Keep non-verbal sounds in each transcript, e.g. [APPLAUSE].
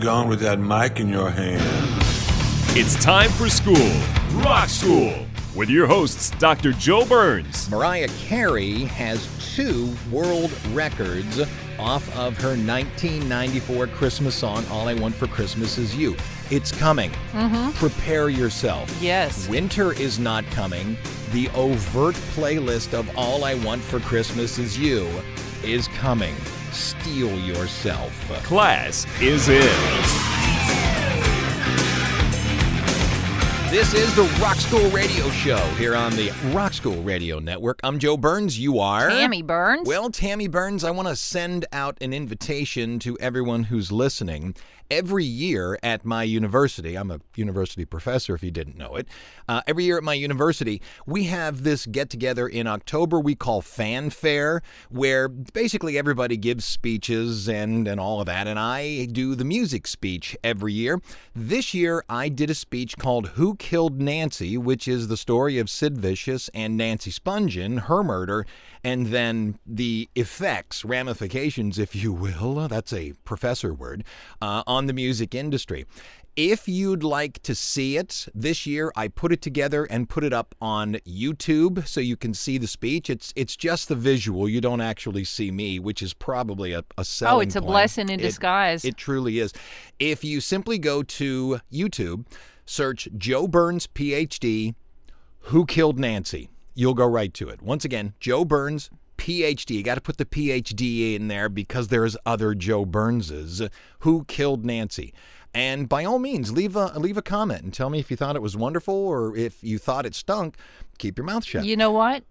Where you going with that mic in your hand? It's time for school, Rock School, with your hosts, Dr. Joe Burns. Mariah Carey has two world records off of her 1994 Christmas song, All I Want for Christmas Is You. It's coming. Mm-hmm. Prepare yourself. Yes. Winter is not coming. The overt playlist of All I Want for Christmas Is You is coming. Steel yourself. Class is in. This is the Rock School Radio Show here on the Rock School Radio Network. I'm Joe Burns. You are? Tammy Burns. Well, Tammy Burns, I want to send out an invitation to everyone who's listening. Every year at my university, I'm a university professor if you didn't know it. Uh, every year at my university, we have this get together in October we call Fanfare, where basically everybody gives speeches and, and all of that. And I do the music speech every year. This year, I did a speech called Who Killed Nancy, which is the story of Sid Vicious and Nancy Spungen, her murder, and then the effects, ramifications, if you will, [LAUGHS] that's a professor word, uh, on the music industry. If you'd like to see it this year, I put it together and put it up on YouTube so you can see the speech. It's it's just the visual. You don't actually see me, which is probably a, a selling oh, it's a point. blessing in It- disguise. it truly is. If you simply go to YouTube, search Joe Burns PhD, Who Killed Nancy, you'll go right to it. Once again, Joe Burns PhD. You got to put the PhD in there because there's other Joe Burnses. Who Killed Nancy? And by all means, leave a leave a comment and tell me if you thought it was wonderful or if you thought it stunk. Keep your mouth shut. you know what?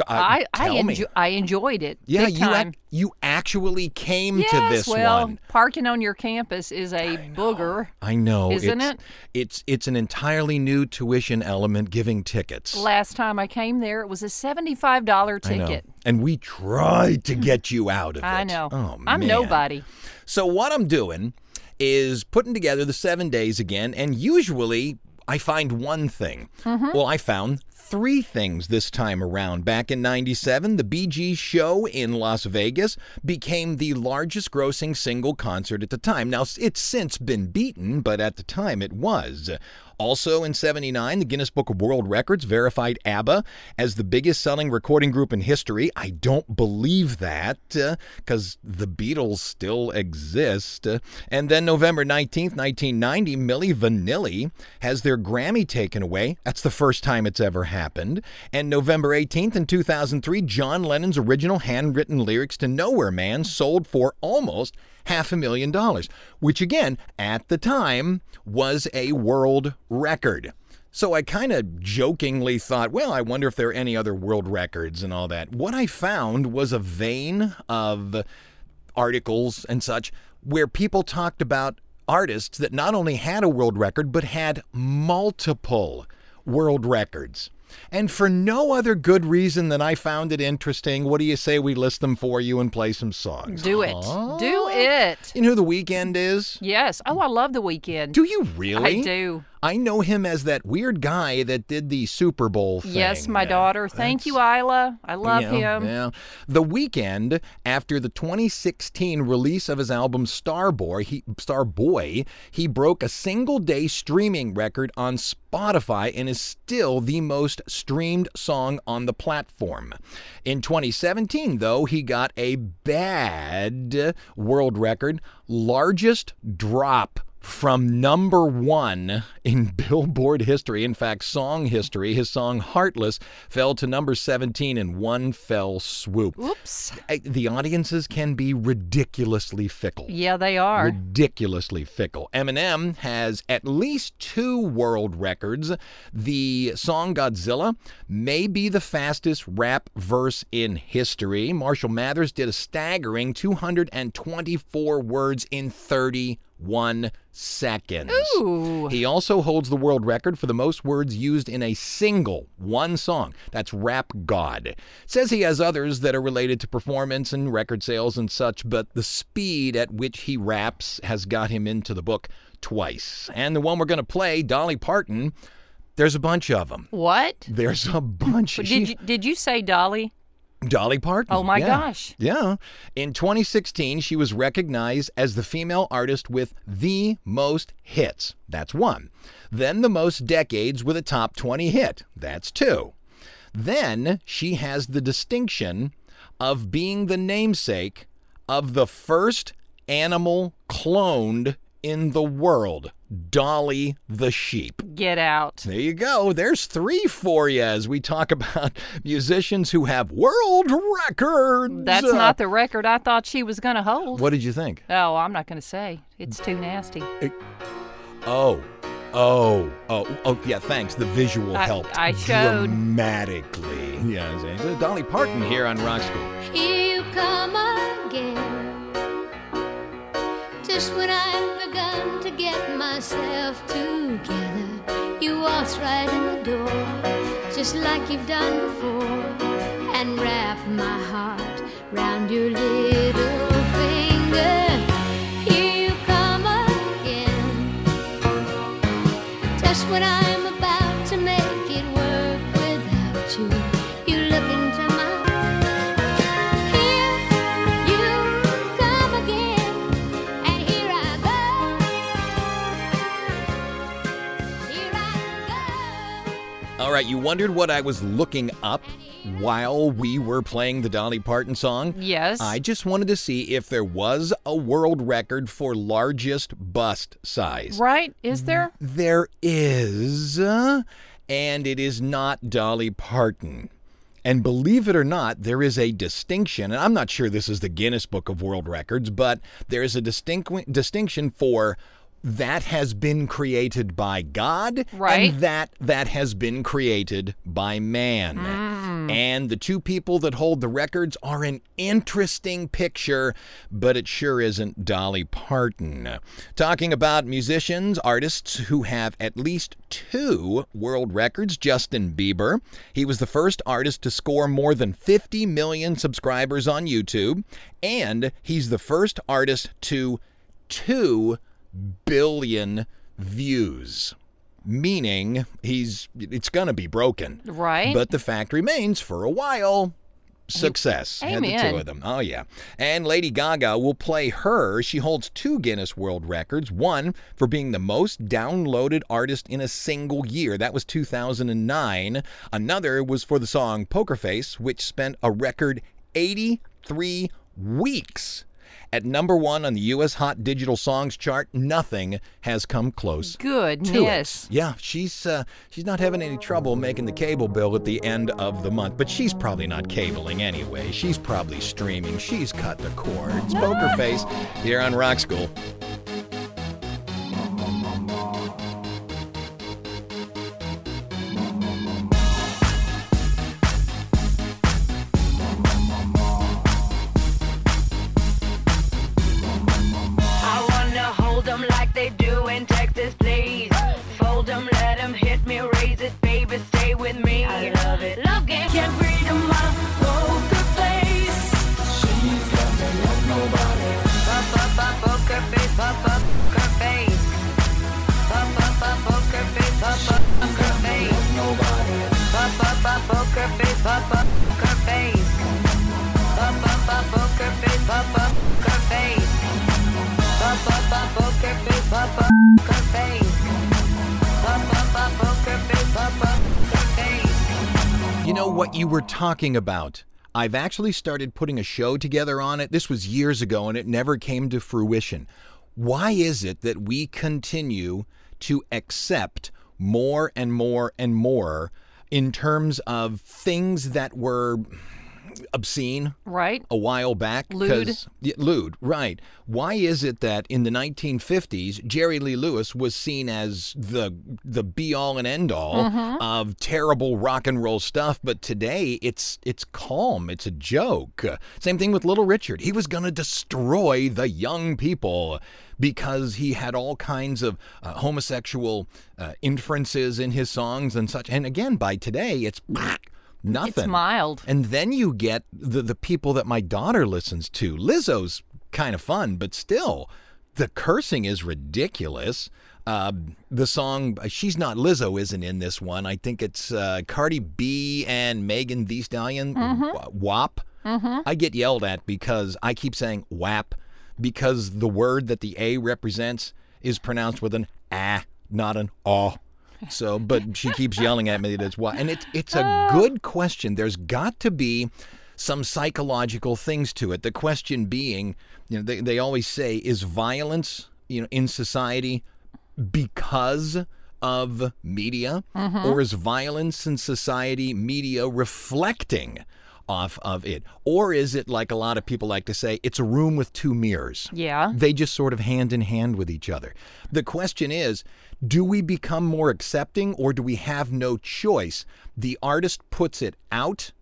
Uh, I I, enjo- I enjoyed it. Yeah, you ac- you actually came yes, to this well, one. parking on your campus is a booger. I know, Isn't it's, it? It's it's an entirely new tuition element giving tickets. Last time I came there, it was a seventy-five dollar I know. ticket. And we tried to get you out of [LAUGHS] it. I know. Oh, I'm man. nobody. So what I'm doing is putting together the seven days again, and usually I find one thing. Mm-hmm. Well, I found three things this time around. Back in 97, the Gees show in Las Vegas became the largest grossing single concert at the time. Now, it's since been beaten, but at the time it was. Also in 79, the Guinness Book of World Records verified ABBA as the biggest selling recording group in history. I don't believe that because the Beatles still exist. Uh, and then November 19th, 1990, Milli Vanilli has their Grammy taken away. That's the first time it's ever happened. And November 18th, in 2003, John Lennon's original handwritten lyrics to Nowhere Man sold for almost half a million dollars, which again, at the time, was a world record. So I kind of jokingly thought, well, I wonder if there are any other world records and all that. What I found was a vein of articles and such where people talked about artists that not only had a world record, but had multiple world records. And for no other good reason than I found it interesting, what do you say we list them for you and play some songs? Do it. Huh? Do it. You know who the Weeknd is? Yes. Oh, I love the Weeknd. Do you really? I do. I know him as that weird guy that did the Super Bowl thing. Yes, my Uh, daughter. Thank you, Isla. I love yeah, him. Yeah. The Weeknd after the 2016 release of his album Starboy, he Starboy, he broke a single day streaming record on Spotify and is still the most streamed song on the platform. In 2017, though, he got a bad world record, largest drop from number one in [LAUGHS] Billboard history, in fact, song history. His song Heartless fell to number 17 in one fell swoop. Oops. The audiences can be ridiculously fickle. Yeah, they are. Ridiculously fickle. Eminem has at least two world records. The song Godzilla may be the fastest rap verse in history. Marshall Mathers did a staggering 224 words in 31 seconds. Ooh. He also holds the world record for the most words used in a single one song. That's Rap God. Says he has others that are related to performance and record sales and such, but the speed at which he raps has got him into the book twice. And the one we're going to play, Dolly Parton, there's a bunch of them. What? There's a bunch. Did you did you say Dolly? Dolly Parton. Oh my yeah. gosh. Yeah. In 2016, she was recognized as the female artist with the most hits. That's one. Then the most decades with a top 20 hit. That's two. Then she has the distinction of being the namesake of the first animal cloned in the world, Dolly the sheep. Get out. There you go. There's three for you as we talk about [LAUGHS] musicians who have world records. That's Uh, not the record I thought she was going to hold. What did you think? Oh, I'm not going to say. It's too nasty. Oh, oh, oh, oh, yeah, thanks. The visual I- helped I showed. dramatically. Yeah, Dolly Parton here on Rock School. Here you come again. Just when I've begun to get myself together, you waltz right in the door, just like you've done before, and wrap my heart round your little you wondered what I was looking up while we were playing the Dolly Parton song? Yes. I just wanted to see if there was a world record for largest bust size. Right? Is there? There is, uh, and it is not Dolly Parton. And believe it or not, there is a distinction, and I'm not sure this is the Guinness Book of World Records, but there is a distinct, distinction for that has been created by God Right. and that that has been created by man. Mm. And the two people that hold the records are an interesting picture, but it sure isn't Dolly Parton. Talking about musicians, artists who have at least two world records, Justin Bieber. He was the first artist to score more than 50 million subscribers on YouTube, and he's the first artist to 2 billion views. Meaning he's it's going to be broken. Right. But the fact remains for a while. Success. Had the two of them. Oh, yeah. And Lady Gaga will play her. She holds two Guinness World Records one for being the most downloaded artist in a single year. That was 2009. Another was for the song Poker Face, which spent a record 83 weeks. At number one on the U.S. Hot Digital Songs chart, nothing has come close. Goodness. Yeah, she's uh, she's not having any trouble making the cable bill at the end of the month, but she's probably not cabling anyway. She's probably streaming. She's cut the cords. Poker Face here on Rock School. You know what you were talking about? I've actually started putting a show together on it. This was years ago and it never came to fruition. Why is it that we continue to accept more and more and more in terms of things that were obscene Right? a while back. Lewd. Yeah, lewd, right. Why is it that in the 1950s, Jerry Lee Lewis was seen as the the be all and end all Mm-hmm. of terrible rock and roll stuff, but today it's it's calm, it's a joke. Uh, Same thing with Little Richard. He was going to destroy the young people because he had all kinds of uh, homosexual uh, inferences in his songs and such. And again, by today, it's nothing. It's mild. And then you get the the people that my daughter listens to. Lizzo's kind of fun, but still, the cursing is ridiculous. Uh, the song "She's Not Lizzo" isn't in this one. I think it's uh, Cardi B and Megan Thee Stallion. Wa- WAP. I get yelled at because I keep saying WAP because the word that the A represents is pronounced with an ah, not an aw. So, but she keeps yelling at me that it's why, and it's it's a oh. good question. There's got to be some psychological things to it. The question being, you know, they they always say, is violence, you know, in society because of media, mm-hmm. or is violence in society media reflecting? Off of it, or is it like a lot of people like to say, it's a room with two mirrors? Yeah. They just sort of hand in hand with each other. The question is do we become more accepting or do we have no choice? The artist puts it out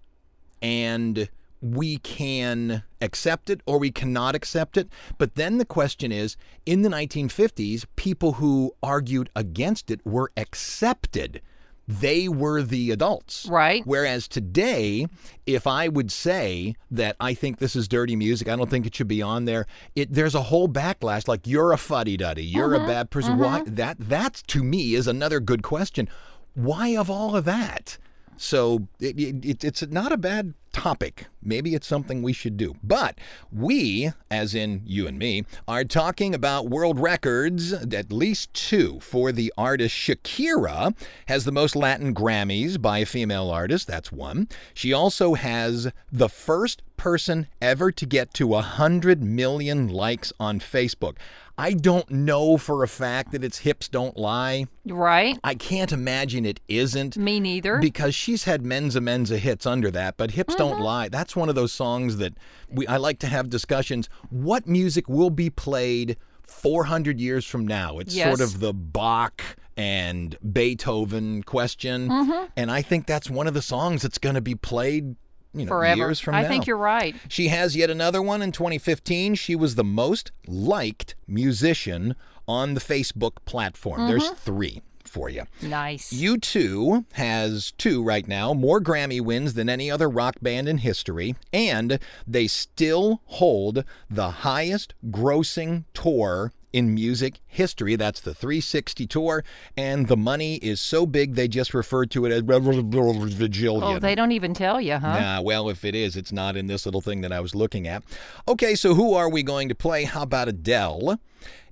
and we can accept it or we cannot accept it. But then the question is in the 1950s, people who argued against it were accepted. They were the adults. Right. Whereas today, if I would say that I think this is dirty music, I don't think it should be on there. It there's a whole backlash like you're a fuddy duddy, you're a mm-hmm. bad person. Why mm-hmm. that that to me is another good question. Why of all of that? So it, it, it's not a bad topic. Maybe it's something we should do. But we, as in you and me, are talking about world records, at least two, for the artist Shakira has the most Latin Grammys by a female artist. That's one. She also has the first person ever to get to 100 million likes on Facebook. I don't know for a fact that it's Hips Don't Lie. Right? I can't imagine it isn't Me neither. because she's had menza menza hits under that but hips don't lie that's one of those songs that we i like to have discussions what music will be played 400 years from now it's Yes. sort of the bach and beethoven question mm-hmm. and i think that's one of the songs that's going to be played you know Forever. years from I now I think you're right. she has yet another one in 2015. She was the most liked musician on the Facebook platform. There's mm-hmm. three for you. Nice. U2 has two right now, more Grammy wins than any other rock band in history, and they still hold the highest grossing tour in music history. That's the 360 tour, and the money is so big they just refer to it as Vigilion. oh, they don't even tell you, huh? Nah, well, if it is, it's not in this little thing that I was looking at. Okay, so who are we going to play? How about Adele?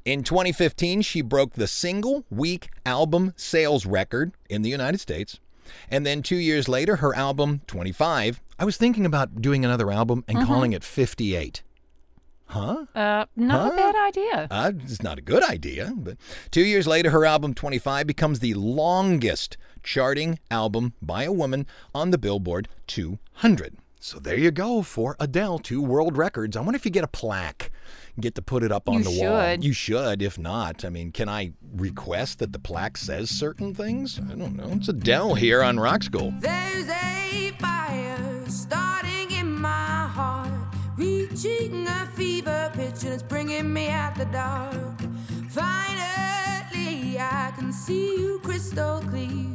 In 2015, she broke the single week album sales record in the United States. And then two years later, her album, 25, I was thinking about doing another album and calling it 58. Huh? Uh, not a bad idea. Uh, it's not a good idea, but two years later, her album 25 becomes the longest charting album by a woman on the Billboard 200. So there you go for Adele, two world records. I wonder if you get a plaque, get to put it up on You the wall. You should. If not, I mean, can I request that the plaque says certain things? I don't know. It's a Adele here on Rock School. There's a fire starting in my heart, reaching a fever pitch, and it's bringing me out the dark. Finally, I can see you crystal clear.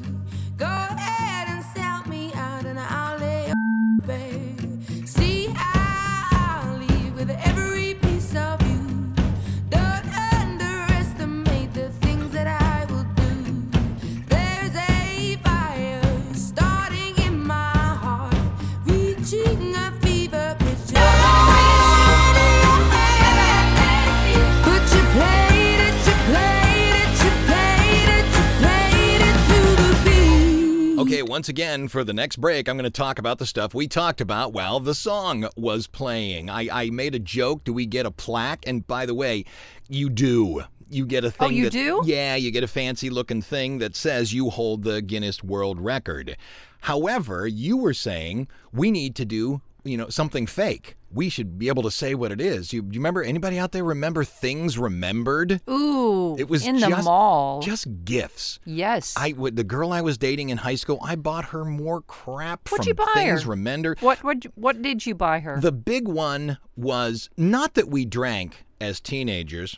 Okay, once again, for the next break, I'm going to talk about the stuff we talked about while the song was playing. I, I made a joke. Do we get a plaque? And by the way, you do. You get a oh, thing. Oh, you that- do? Yeah, you get a fancy looking thing that says you hold the Guinness World Record. However, you were saying we need to do, you know, something fake. We should be able to say what it is. You, you remember anybody out there remember things remembered? Ooh, It was in the mall. Just gifts. yes. I would the girl I was dating in high school. I bought her more crap What'd from you buy things her? remembered. what what what did you buy her? The big one was not that we drank as teenagers.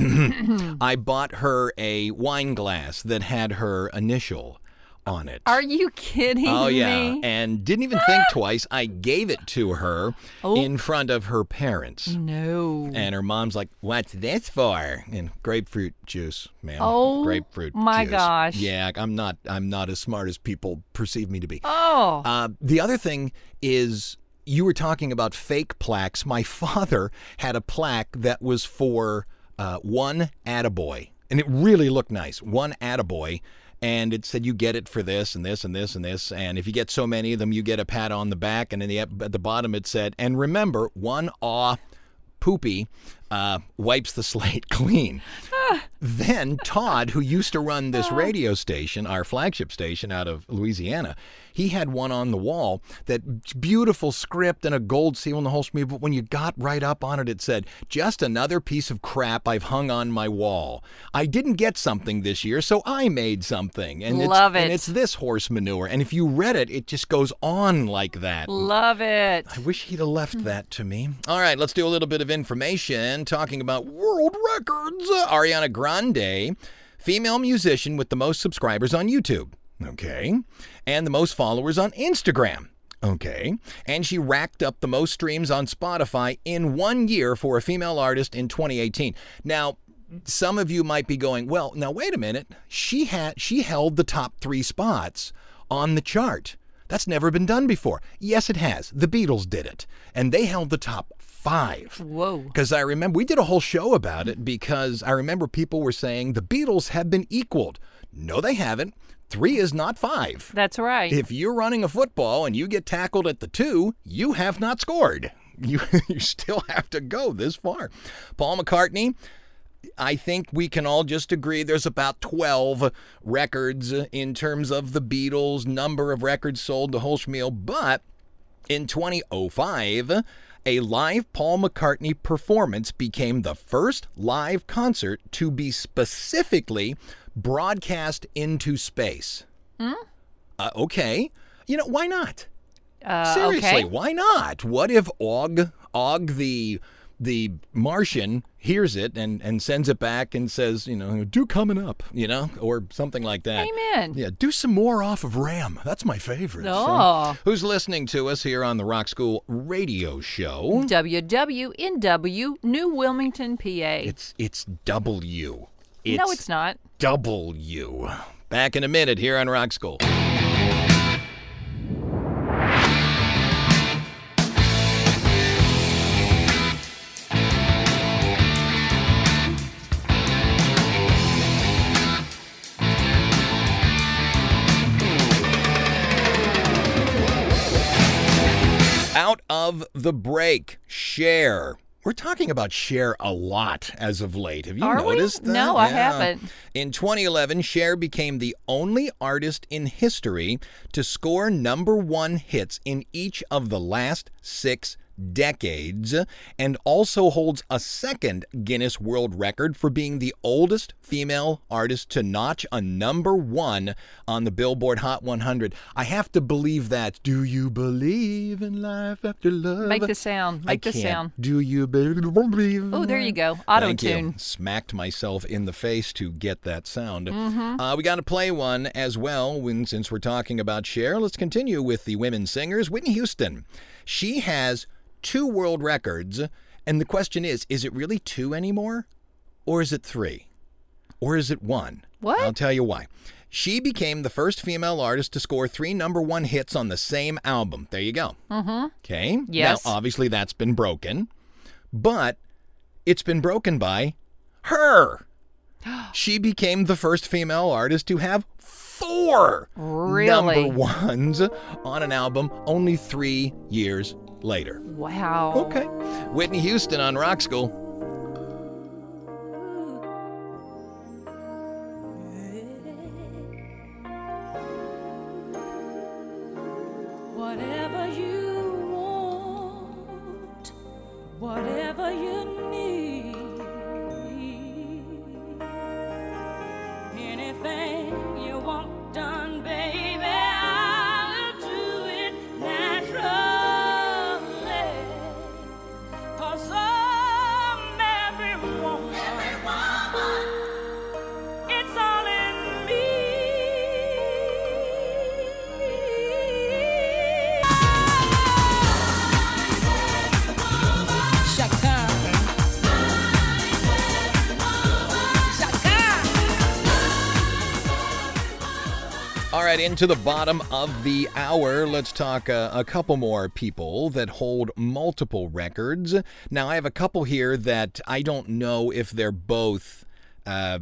[CLEARS THROAT] I bought her a wine glass that had her initial on it. Are you kidding Oh yeah, me? and didn't even think [GASPS] twice. I gave it to her Oh. in front of her parents. no. And her mom's like, "What's this for?" And grapefruit juice, ma'am. Oh, grapefruit my juice. gosh. Yeah, I'm not. I'm not as smart as people perceive me to be. oh. Uh, the other thing is, you were talking about fake plaques. My [LAUGHS] father had a plaque that was for uh, one attaboy, and it really looked nice. One attaboy. And it said you get it for this and this and this and this, and if you get so many of them, you get a pat on the back. And then the, at the bottom it said, "And remember, one aw poopy uh, wipes the slate [LAUGHS] clean." then Todd, who used to run this radio station, our flagship station out of Louisiana, he had one on the wall that beautiful script and a gold seal and the whole schmear. But when you got right up on it, it said, "Just another piece of crap I've hung on my wall. I didn't get something this year, so I made something." And Love it's, And it's this horse manure. And if you read it, it just goes on like that. Love it. I wish he'd have left that to me. All right, let's do a little bit of information talking about world records. Uh, Ariana Grande, female musician with the most subscribers on YouTube. Okay. And the most followers on Instagram. Okay. And she racked up the most streams on Spotify in one year for a female artist in 2018. Now, some of you might be going, well, now wait a minute. She had she held the top three spots on the chart. That's never been done before. Yes, it has. The Beatles did it, and they held the top five. Whoa. Because I remember we did a whole show about it because I remember people were saying the Beatles have been equaled. No, they haven't. Three is not five. That's right. If you're running a football and you get tackled at the two, you have not scored. [LAUGHS] You, you still have to go this far. Paul McCartney, I think we can all just agree there's about 12 records in terms of the Beatles, number of records sold, the whole schmeal. But in 2005, a live Paul McCartney performance became the first live concert to be specifically broadcast into space. Uh, okay. You know, why not? Uh, Seriously, okay. why not? What if Og Og the the Martian hears it and, and sends it back and says, you know, do coming up, you know, or something like that. Amen. Yeah, do some more off of Ram. That's my favorite. Oh. So, Oh. who's listening to us here on the Rock School radio show? WWNW, New Wilmington, PA. It's it's W. It's no, it's not. W. Back in a minute here on Rock School. Of the break, Cher. We're talking about Cher a lot as of late. Have you Are we? noticed that? No, I haven't. In 2011, Cher became the only artist in history to score number one hits in each of the last six decades and also holds a second Guinness World Record for being the oldest female artist to notch a number one on the Billboard Hot 100. I have to believe that. Do you believe in life after love? Make the sound. I Make the can't. sound. Do you believe? Oh, there you go. Auto tune. Smacked myself in the face to get that sound. Mm-hmm. Uh, we got to play one as well. When since we're talking about Cher, let's continue with the women singers. Whitney Houston, she has two world records, and the question is: Is it really two anymore, or is it three, or is it one? What? I'll tell you why. She became the first female artist to score three number one hits on the same album. There you go. Mm-hmm. Okay. Yes. Now, obviously, that's been broken, but it's been broken by her. [GASPS] She became the first female artist to have four Really? number ones on an album only three years later. Wow. Okay. Whitney Houston on Rock School. Whatever you want, whatever you Into the bottom of the hour. Let's talk uh, a couple more people that hold multiple records. Now, I have a couple here that I don't know if they're both. Uh,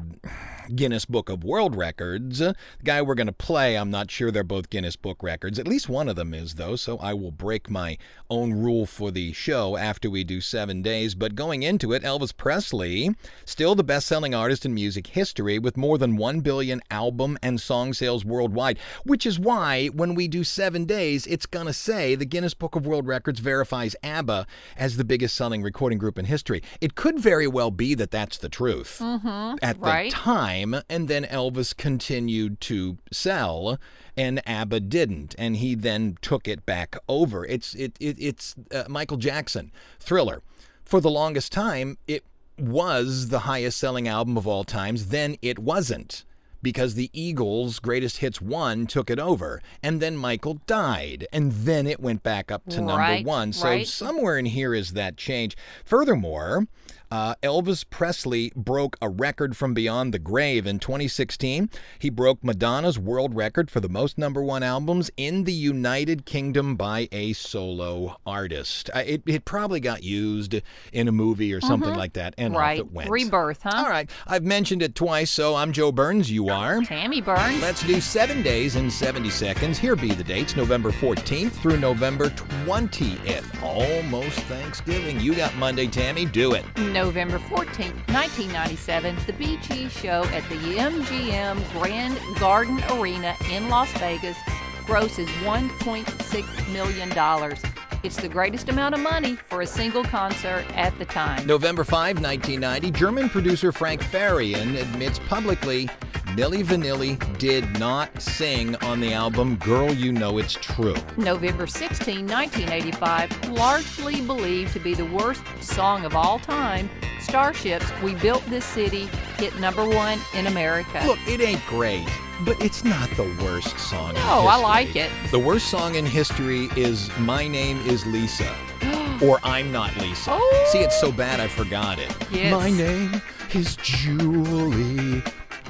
Guinness Book of World Records. Uh, the guy we're going to play, I'm not sure they're both Guinness Book records. At least one of them is, though, so I will break my own rule for the show after we do seven days. But going into it, Elvis Presley, still the best selling artist in music history with more than 1 billion album and song sales worldwide, which is why when we do seven days, it's going to say the Guinness Book of World Records verifies ABBA as the biggest selling recording group in history. It could very well be that that's the truth mm-hmm. at the right. time, and then Elvis continued to sell, and ABBA didn't, and he then took it back over. It's it, it it's uh, Michael Jackson, Thriller. For the longest time, it was the highest selling album of all times. Then it wasn't. Because the Eagles' greatest hits one took it over, and then Michael died, and then it went back up to number Right, one. So right. somewhere in here is that change. Furthermore, uh, Elvis Presley broke a record from beyond the grave in 2016. He broke Madonna's world record for the most number one albums in the United Kingdom by a solo artist. Uh, it, it probably got used in a movie or something like that, and off Mm-hmm. It went. Rebirth, huh? All right, I've mentioned it twice, so I'm Joe Burns. You are. Tammy Burns. Let's do seven days in 70 seconds. Here be the dates November 14th through November 20th. Almost Thanksgiving. You got Monday, Tammy. Do it. November 14, 1997, the Gees show at the MGM Grand Garden Arena in Las Vegas grosses $1.6 million. It's the greatest amount of money for a single concert at the time. November 5, 1990, German producer Frank Farian admits publicly Milli Vanilli did not sing on the album Girl You Know It's True. November 16, 1985, largely believed to be the worst song of all time, Starships, We Built This City, hit number one in America. Look, it ain't great, but it's not the worst song. No, I like it. The worst song in history is My Name is Lisa. [GASPS] or I'm Not Lisa. Oh. See, it's so bad I forgot it. Oh, yes. My name is Julie.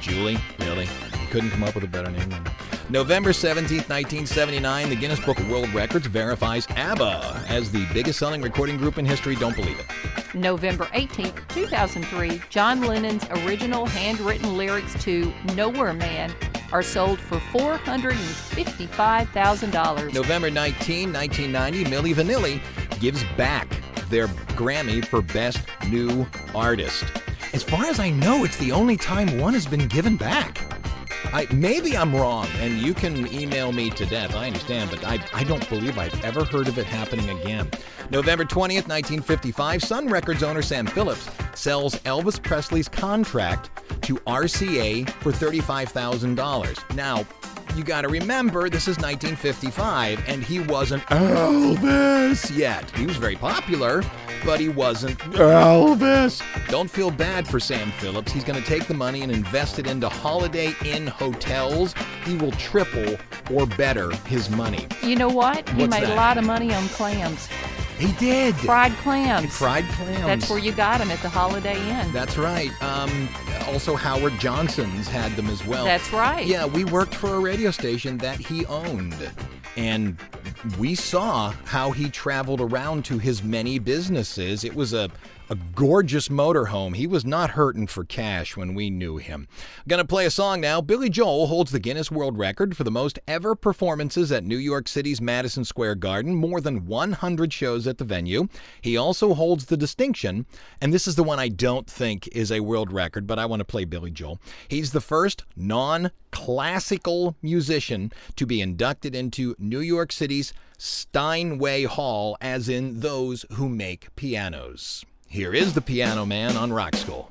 Julie? Really? You couldn't come up with a better name than that. November 17, 1979, the Guinness Book of World Records verifies ABBA as the biggest selling recording group in history. Don't believe it. November 18, 2003, John Lennon's original handwritten lyrics to Nowhere Man are sold for $455,000. November 19, 1990, Milli Vanilli gives back their Grammy for Best New Artist. As far as I know, it's the only time one has been given back. I, maybe I'm wrong, and you can email me to death. I understand, but I, I don't believe I've ever heard of it happening again. November 20th, 1955, Sun Records owner Sam Phillips sells Elvis Presley's contract to RCA for $35,000. Now, you got to remember, this is 1955, and he wasn't Elvis yet. He was very popular, but he wasn't Elvis. Don't feel bad for Sam Phillips. He's going to take the money and invest it into Holiday Inn hotels. He will triple or better his money. You know what? He What's made that? a lot of money on clams. He did. Fried clams. Fried clams. That's where you got them at the Holiday Inn. That's right. Um, also, Howard Johnson's had them as well. That's right. Yeah, we worked for a radio station that he owned. And we saw how he traveled around to his many businesses. It was a a gorgeous motorhome. He was not hurting for cash when we knew him. Gonna play a song now. Billy Joel holds the Guinness World Record for the most ever performances at New York City's Madison Square Garden, more than 100 shows at the venue. He also holds the distinction, and this is the one I don't think is a world record, but I want to play Billy Joel. He's the first non classical musician to be inducted into New York City's Steinway Hall, as in those who make pianos. Here is the Piano Man on Rock School.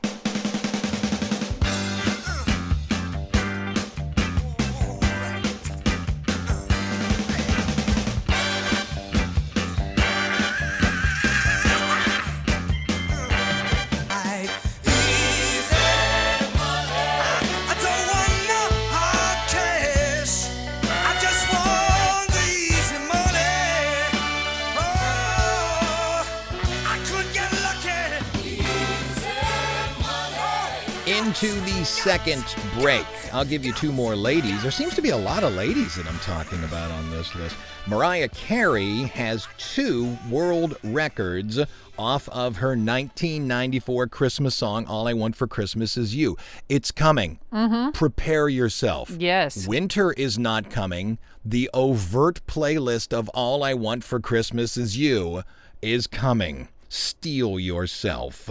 Lucky. Into the second break. I'll give you two more ladies. There seems to be a lot of ladies that I'm talking about on this list. Mariah Carey has two world records off of her 1994 Christmas song, All I Want for Christmas Is You. It's coming. Mm-hmm. Prepare yourself. Yes. Winter is not coming. The overt playlist of All I Want for Christmas Is You is coming. Steel yourself.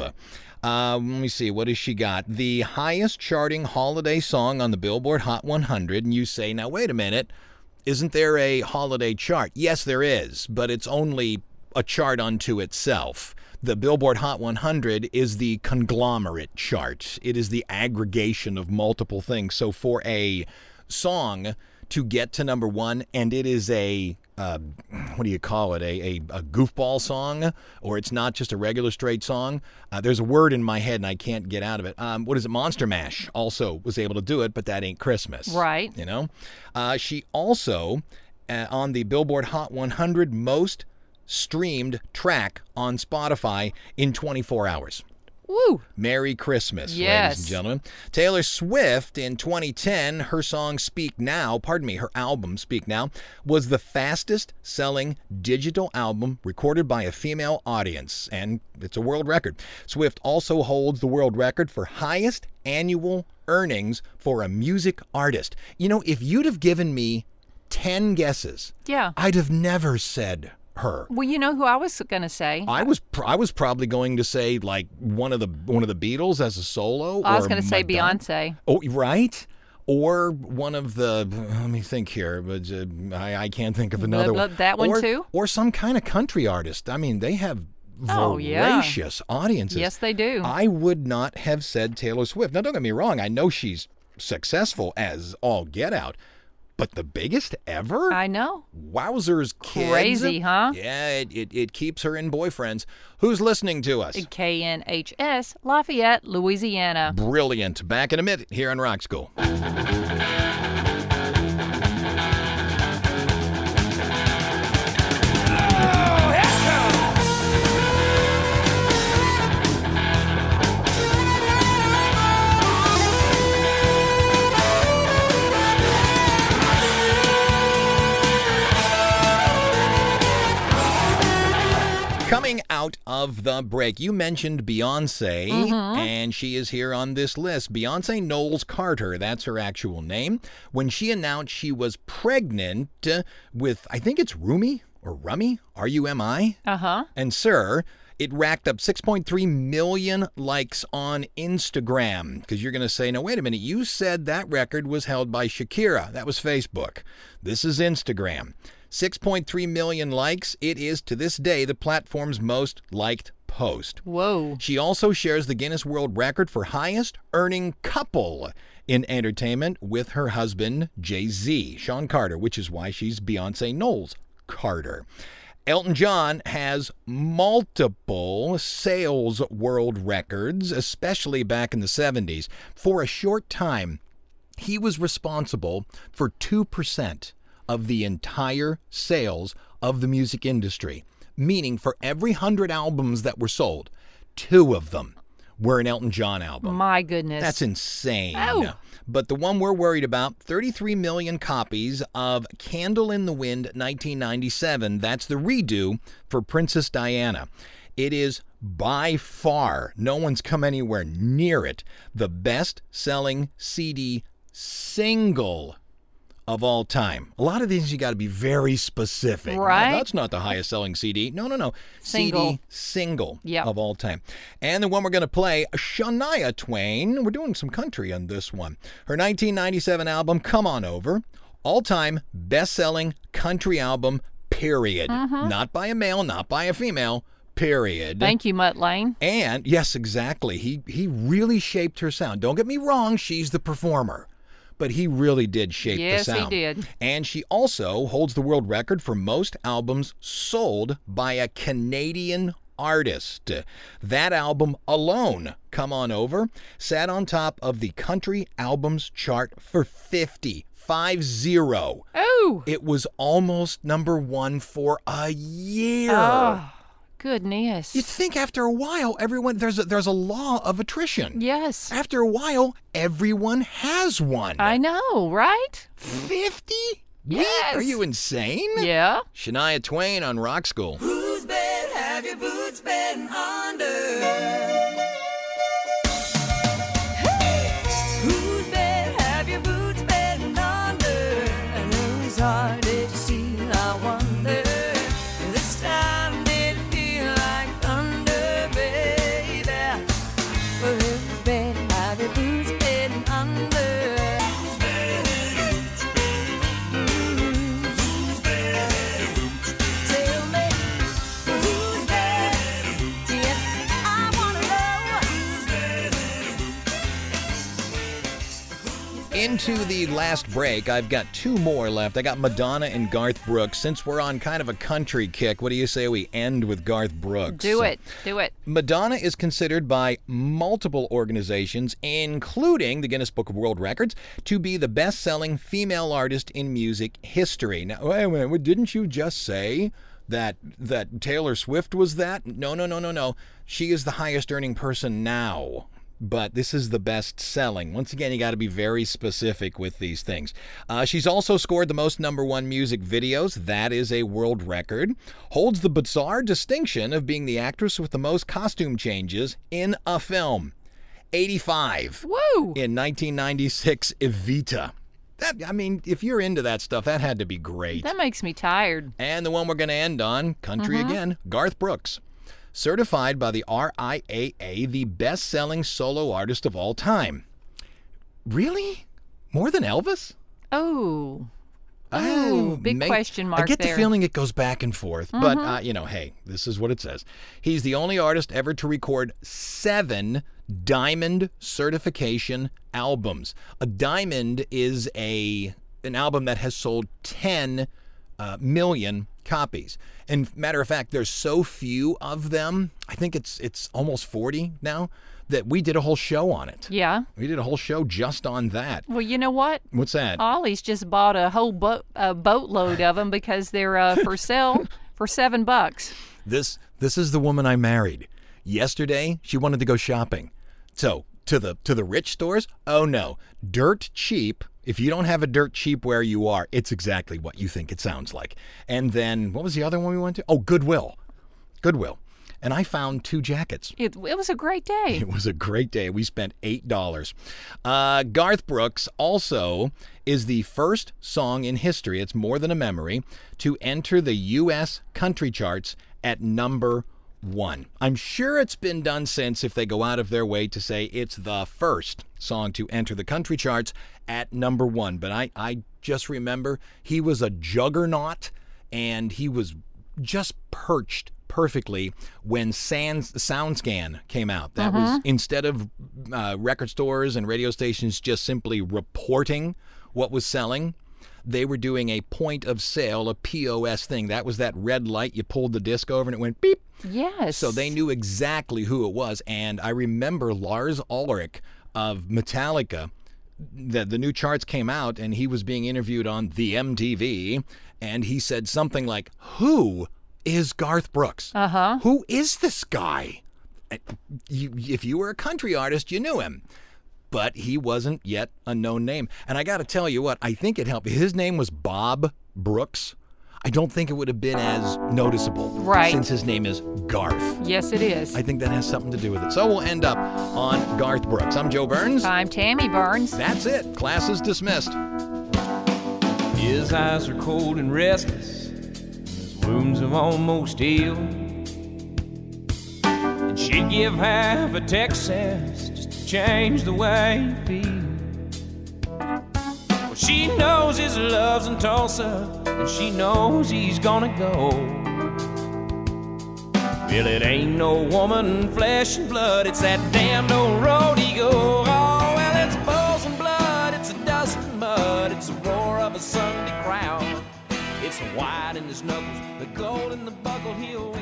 Um, let me see. What has she got? The highest charting holiday song on the Billboard Hot 100. And you say, now, wait a minute. Isn't there a holiday chart? Yes, there is, but it's only a chart unto itself. The Billboard Hot 100 is the conglomerate chart, it is the aggregation of multiple things. So for a song to get to number one, and it is a uh, what do you call it? A, a, a goofball song, or it's not just a regular straight song. Uh, there's a word in my head and I can't get out of it. Um, what is it? Monster Mash also was able to do it, but that ain't Christmas. Right. You know? Uh, she also, uh, on the Billboard Hot 100 most streamed track on Spotify in 24 hours. Woo! Merry Christmas, ladies and gentlemen. Taylor Swift in 2010, her song Speak Now, pardon me, her album Speak Now, was the fastest selling digital album recorded by a female audience, and it's a world record. Swift also holds the world record for highest annual earnings for a music artist. You know, if you'd have given me 10 guesses, Yeah. I'd have never said her. Well, you know who I was going to say? I was pr- I was probably going to say like one of the one of the Beatles as a solo. I was going to say Beyonce. Oh, right. Or one of the let me think here, but uh, I, I can't think of another blah, one. that one or, too? Or some kind of country artist. I mean, they have Oh, yeah. voracious audiences. Yes, they do. I would not have said Taylor Swift. Now, don't get me wrong. I know she's successful as all get out, but the biggest ever. I know. Wowzers, kids. Crazy, huh? Yeah, it, it, it keeps her in boyfriends. Who's listening to us? KNHS, Lafayette, Louisiana. Brilliant. Back in a minute here on Rock School. Coming out of the break, you mentioned Beyonce, and she is here on this list. Beyonce Knowles Carter, that's her actual name. When she announced she was pregnant with, I think it's Rumi or Rummy, R U M I. Uh huh. And sir, it racked up 6.3 million likes on Instagram. Because you're going to say, no, wait a minute, you said that record was held by Shakira. That was Facebook. This is Instagram. 6.3 million likes. It is to this day the platform's most liked post. Whoa. She also shares the Guinness World Record for highest earning couple in entertainment with her husband, Jay Z, Sean Carter, which is why she's Beyonce Knowles Carter. Elton John has multiple sales world records, especially back in the 70s. For a short time, he was responsible for 2% of the entire sales of the music industry, meaning for every 100 albums that were sold, two of them were an Elton John album. My goodness. That's insane. Oh. But the one we're worried about 33 million copies of Candle in the Wind 1997. That's the redo for Princess Diana. It is by far, no one's come anywhere near it, the best selling CD single of all time. A lot of these you got to be very specific. Right. That's not the highest selling CD. No, no, no. Single. CD single Yep. of all time. And the one we're going to play, Shania Twain. We're doing some country on this one. Her 1997 album, Come On Over. All time best selling country album, period. Mm-hmm. Not by a male, not by a female, period. Thank you, Mutt Lange. And yes, exactly. He he really shaped her sound. Don't get me wrong, she's the performer. But he really did shape Yes, the he sound. did. And she also holds the world record for most albums sold by a Canadian artist. That album alone, Come On Over, sat on top of the country albums chart for 50, 5-0. Oh, It was almost number 1 for a year. oh goodness. You'd think after a while, everyone there's a, there's a law of attrition. yes. After a while, everyone has one. I know, right? Fifty? Yes. Are you insane? Yeah. Shania Twain on Rock School. Whose bed have your boots been under? Last break, I've got two more left. I got Madonna and Garth Brooks. Since we're on kind of a country kick, what do you say we end with Garth Brooks? Do it. Do it. Madonna is considered by multiple organizations, including the Guinness Book of World Records, to be the best selling female artist in music history. Now, wait a minute, didn't you just say that, that Taylor Swift was that? No, no, no, no, no. She is the highest earning person now. But this is the best selling. Once again, you got to be very specific with these things. Uh, she's also scored the most number one music videos. That is a world record. Holds the bizarre distinction of being the actress with the most costume changes in a film. 85 Woo. in 1996 Evita. That I mean, if you're into that stuff, that had to be great. That makes me tired. And the one we're going to end on, country again, Garth Brooks. Certified by the RIAA, the best selling solo artist of all time. Really? More than Elvis? Oh. Oh, big may- question mark I get there. the feeling it goes back and forth, but uh, you know, hey, this is what it says. He's the only artist ever to record seven diamond certification albums. A diamond is a an album that has sold 10 uh, million copies. And matter of fact, there's so few of them. I think it's it's almost 40 now that we did a whole show on it. Yeah. We did a whole show just on that. Well, you know what? What's that? Ollie's just bought a whole boat a boatload of them because they're uh, for sale [LAUGHS] for seven bucks. This this is the woman I married. Yesterday, she wanted to go shopping. So, to the to the rich stores? Oh no. Dirt cheap. If you don't have a dirt cheap where you are, it's exactly what you think it sounds like. And then what was the other one we went to? Oh, Goodwill. Goodwill. And I found two jackets. It, it was a great day. [LAUGHS] It was a great day. We spent $8. Uh, Garth Brooks also is the first song in history, it's more than a memory, to enter the U.S. country charts at number one. I'm sure it's been done since if they go out of their way to say it's the first song to enter the country charts at number one. But I, I just remember he was a juggernaut and he was just perched perfectly when Sans, SoundScan came out. That was instead of uh, record stores and radio stations just simply reporting what was selling, they were doing a point of sale, a POS thing. That was that red light. You pulled the disc over and it went beep. Yes. So they knew exactly who it was. And I remember Lars Ulrich of Metallica. The, the new charts came out and he was being interviewed on the MTV and he said something like, Who is Garth Brooks? Uh huh. Who is this guy? you, if you were a country artist, you knew him. But he wasn't yet a known name. And I got to tell you what, I think it helped. His name was Bob Brooks. I don't think it would have been as noticeable. Right. Since his name is Garth. Yes, it is. I think that has something to do with it. So we'll end up on Garth Brooks. I'm Joe Burns. I'm Tammy Burns. That's it. Class is dismissed. His eyes are cold and restless. His wounds have almost healed. And she'd give half a Texas just to change the way he feels. Well, she knows his love's in Tulsa, and she knows he's gonna go. Well, it ain't no woman, flesh and blood, it's that damned old road rodeo. Oh, well, it's bulls and blood, it's a dust and mud, it's the roar of a Sunday crowd. It's the white in his knuckles, the gold in the buckled heel.